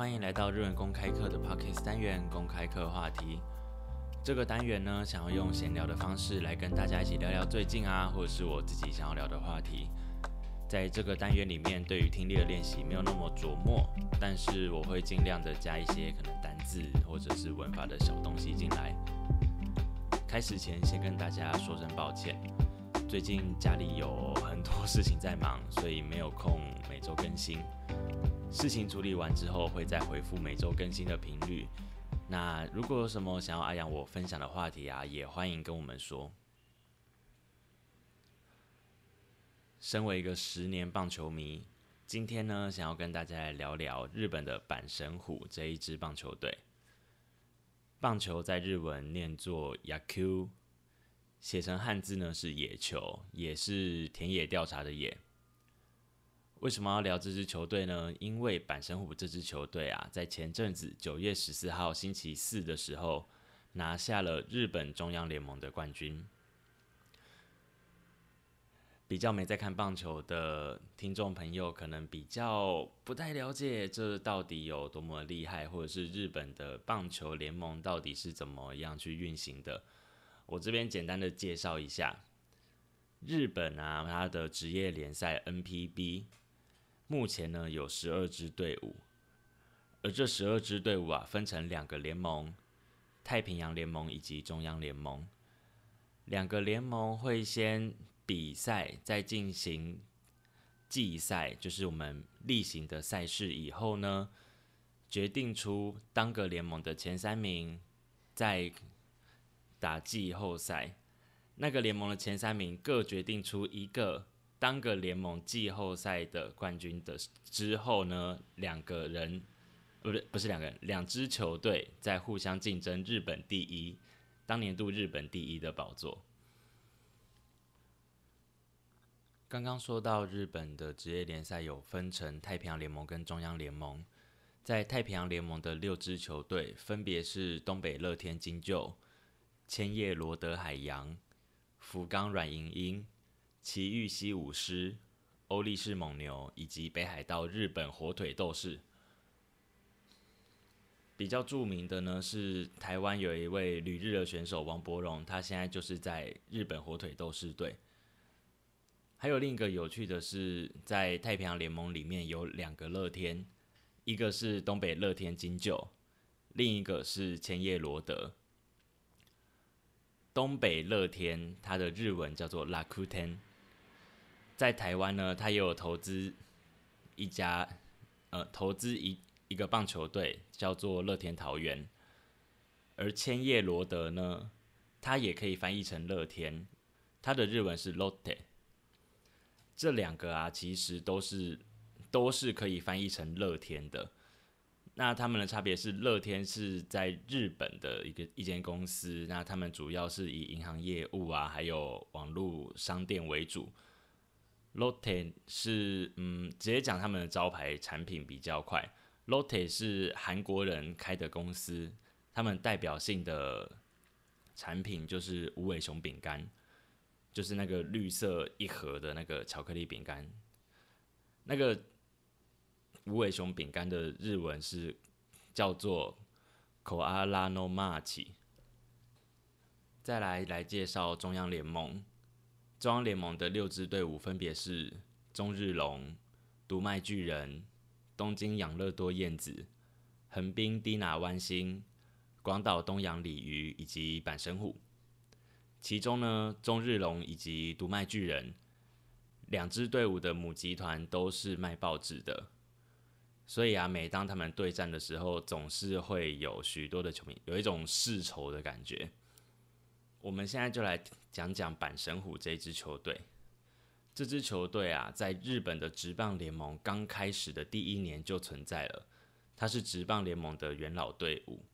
欢迎来到日文公开课的 Podcast 单元公开课话题。这个单元呢，想要用闲聊的方式来跟大家一起聊聊最近啊，或者是我自己想要聊的话题。在这个单元里面，对于听力的练习没有那么琢磨，但是我会尽量的加一些可能单字或者是文法的小东西进来。开始前，先跟大家说声抱歉，最近家里有很多事情在忙，所以没有空每周更新。事情处理完之后，会再回复每周更新的频率。那如果有什么想要阿阳我分享的话题啊，也欢迎跟我们说。身为一个十年棒球迷，今天呢，想要跟大家来聊聊日本的阪神虎这一支棒球队。棒球在日文念作 yaku，写成汉字呢是野球，也是田野调查的野。为什么要聊这支球队呢？因为阪神虎这支球队啊，在前阵子九月十四号星期四的时候，拿下了日本中央联盟的冠军。比较没在看棒球的听众朋友，可能比较不太了解这到底有多么厉害，或者是日本的棒球联盟到底是怎么样去运行的。我这边简单的介绍一下，日本啊，它的职业联赛 NPB 目前呢有十二支队伍，而这十二支队伍啊分成两个联盟：太平洋联盟以及中央联盟。两个联盟会先。比赛再进行季赛，就是我们例行的赛事以后呢，决定出当个联盟的前三名，再打季后赛。那个联盟的前三名各决定出一个当个联盟季后赛的冠军的之后呢，两个人不对，不是两个人，两支球队在互相竞争日本第一，当年度日本第一的宝座。刚刚说到日本的职业联赛有分成太平洋联盟跟中央联盟，在太平洋联盟的六支球队分别是东北乐天金鹫、千叶罗德海洋、福冈软银鹰、奇遇西武狮、欧力士蒙牛以及北海道日本火腿斗士。比较著名的呢是台湾有一位旅日的选手王柏荣，他现在就是在日本火腿斗士队。还有另一个有趣的是，在太平洋联盟里面有两个乐天，一个是东北乐天金鹫，另一个是千叶罗德。东北乐天它的日文叫做 Lakuten，在台湾呢，他也有投资一家，呃，投资一一个棒球队叫做乐天桃园，而千叶罗德呢，它也可以翻译成乐天，它的日文是 Lotte。这两个啊，其实都是都是可以翻译成乐天的。那他们的差别是，乐天是在日本的一个一间公司，那他们主要是以银行业务啊，还有网络商店为主。Lotte 是嗯，直接讲他们的招牌产品比较快。Lotte 是韩国人开的公司，他们代表性的产品就是无尾熊饼干。就是那个绿色一盒的那个巧克力饼干，那个无尾熊饼干的日文是叫做 Koala no Machi。再来来介绍中央联盟，中央联盟的六支队伍分别是中日龙、独卖巨人、东京养乐多燕子、横滨低拿湾星、广岛东洋鲤鱼以及阪神虎。其中呢，中日龙以及独卖巨人两支队伍的母集团都是卖报纸的，所以啊，每当他们对战的时候，总是会有许多的球迷有一种世仇的感觉。我们现在就来讲讲阪神虎这支球队。这支球队啊，在日本的职棒联盟刚开始的第一年就存在了，它是职棒联盟的元老队伍。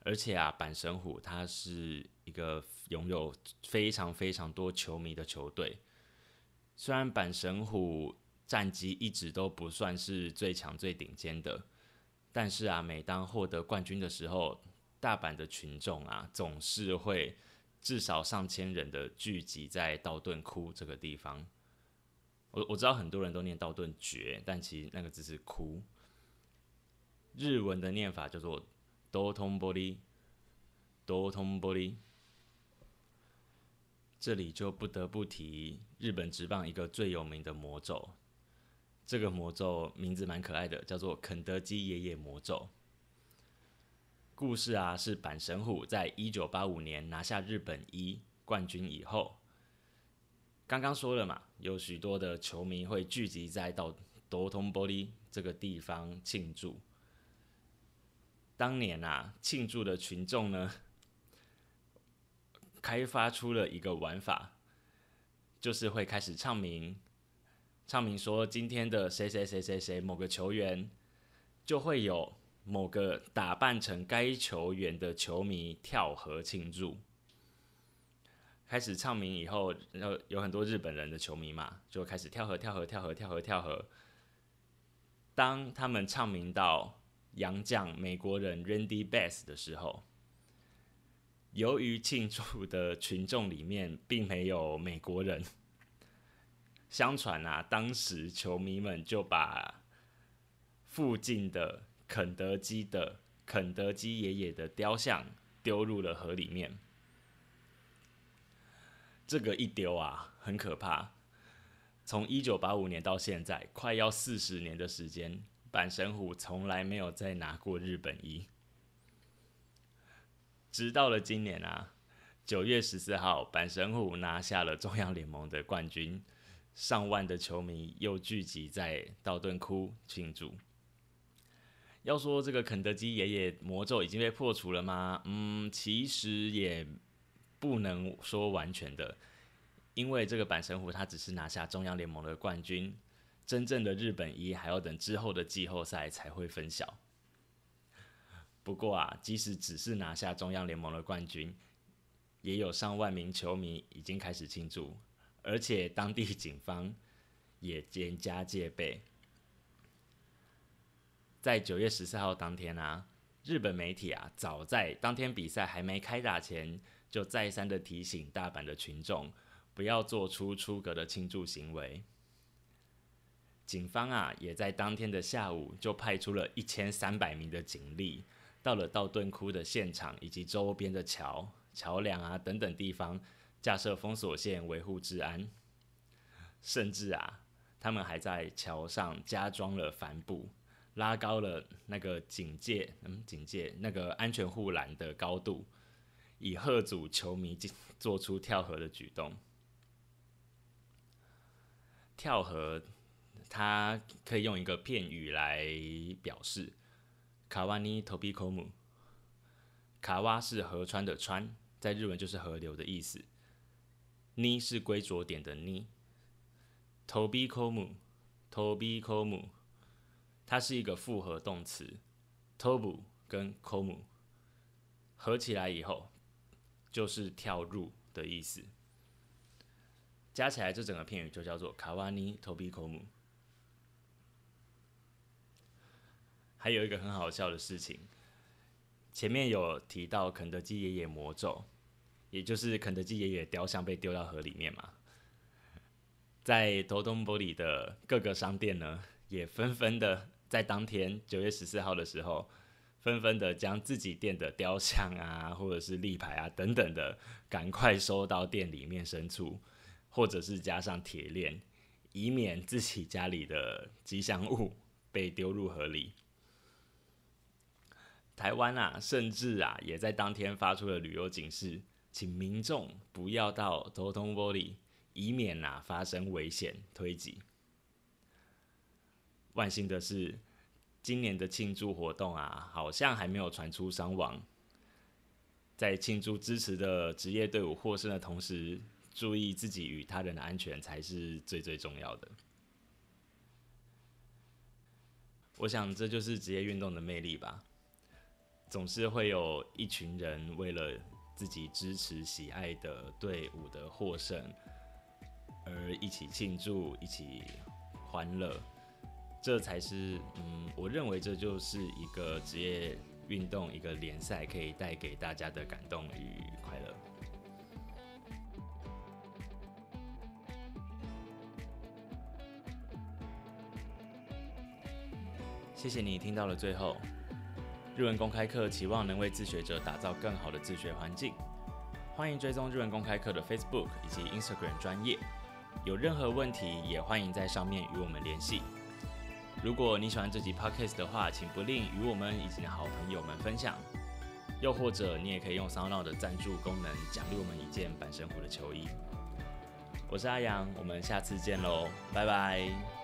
而且啊，阪神虎它是一个拥有非常非常多球迷的球队。虽然阪神虎战绩一直都不算是最强最顶尖的，但是啊，每当获得冠军的时候，大阪的群众啊，总是会至少上千人的聚集在道顿窟这个地方。我我知道很多人都念道顿绝，但其实那个只是窟。日文的念法叫做多通玻璃，多通玻璃。这里就不得不提日本职棒一个最有名的魔咒，这个魔咒名字蛮可爱的，叫做肯德基爷爷魔咒。故事啊，是阪神虎在一九八五年拿下日本一冠军以后，刚刚说了嘛，有许多的球迷会聚集在到多通玻璃这个地方庆祝。当年啊，庆祝的群众呢？开发出了一个玩法，就是会开始唱名，唱名说今天的谁谁谁谁谁某个球员，就会有某个打扮成该球员的球迷跳河庆祝。开始唱名以后，然后有很多日本人的球迷嘛，就开始跳河跳河跳河跳河跳河。当他们唱名到洋将美国人 Randy Bass 的时候。由于庆祝的群众里面并没有美国人，相传啊，当时球迷们就把附近的肯德基的肯德基爷爷的雕像丢入了河里面。这个一丢啊，很可怕。从一九八五年到现在，快要四十年的时间，阪神虎从来没有再拿过日本一。直到了今年啊，九月十四号，阪神虎拿下了中央联盟的冠军，上万的球迷又聚集在道顿窟庆祝。要说这个肯德基爷爷魔咒已经被破除了吗？嗯，其实也不能说完全的，因为这个阪神虎他只是拿下中央联盟的冠军，真正的日本一还要等之后的季后赛才会分晓。不过啊，即使只是拿下中央联盟的冠军，也有上万名球迷已经开始庆祝，而且当地警方也严加戒备。在九月十四号当天啊，日本媒体啊，早在当天比赛还没开打前，就再三的提醒大阪的群众不要做出出格的庆祝行为。警方啊，也在当天的下午就派出了一千三百名的警力。到了道顿窟的现场以及周边的桥、桥梁啊等等地方，架设封锁线维护治安，甚至啊，他们还在桥上加装了帆布，拉高了那个警戒，嗯，警戒那个安全护栏的高度，以贺阻球迷做出跳河的举动。跳河，它可以用一个片语来表示。卡瓦尼托比科姆，卡瓦是河川的川，在日文就是河流的意思。尼是归着点的尼。托比科姆，托比科姆，它是一个复合动词 tobu 跟 komu 合起来以后，就是跳入的意思。加起来，这整个片语就叫做卡瓦尼 tobi komu。还有一个很好笑的事情，前面有提到肯德基爷爷魔咒，也就是肯德基爷爷雕像被丢到河里面嘛，在多东玻璃的各个商店呢，也纷纷的在当天九月十四号的时候，纷纷的将自己店的雕像啊，或者是立牌啊等等的，赶快收到店里面深处，或者是加上铁链，以免自己家里的吉祥物被丢入河里。台湾啊，甚至啊，也在当天发出了旅游警示，请民众不要到头通玻璃，以免啊发生危险推挤。万幸的是，今年的庆祝活动啊，好像还没有传出伤亡。在庆祝支持的职业队伍获胜的同时，注意自己与他人的安全才是最最重要的。我想，这就是职业运动的魅力吧。总是会有一群人为了自己支持喜爱的队伍的获胜而一起庆祝、一起欢乐，这才是嗯，我认为这就是一个职业运动、一个联赛可以带给大家的感动与快乐。谢谢你听到了最后。日文公开课期望能为自学者打造更好的自学环境。欢迎追踪日文公开课的 Facebook 以及 Instagram 专业。有任何问题，也欢迎在上面与我们联系。如果你喜欢这集 Podcast 的话，请不吝与我们以前的好朋友们分享。又或者，你也可以用 SoundOn 的赞助功能奖励我们一件板神虎的球衣。我是阿阳，我们下次见喽，拜拜。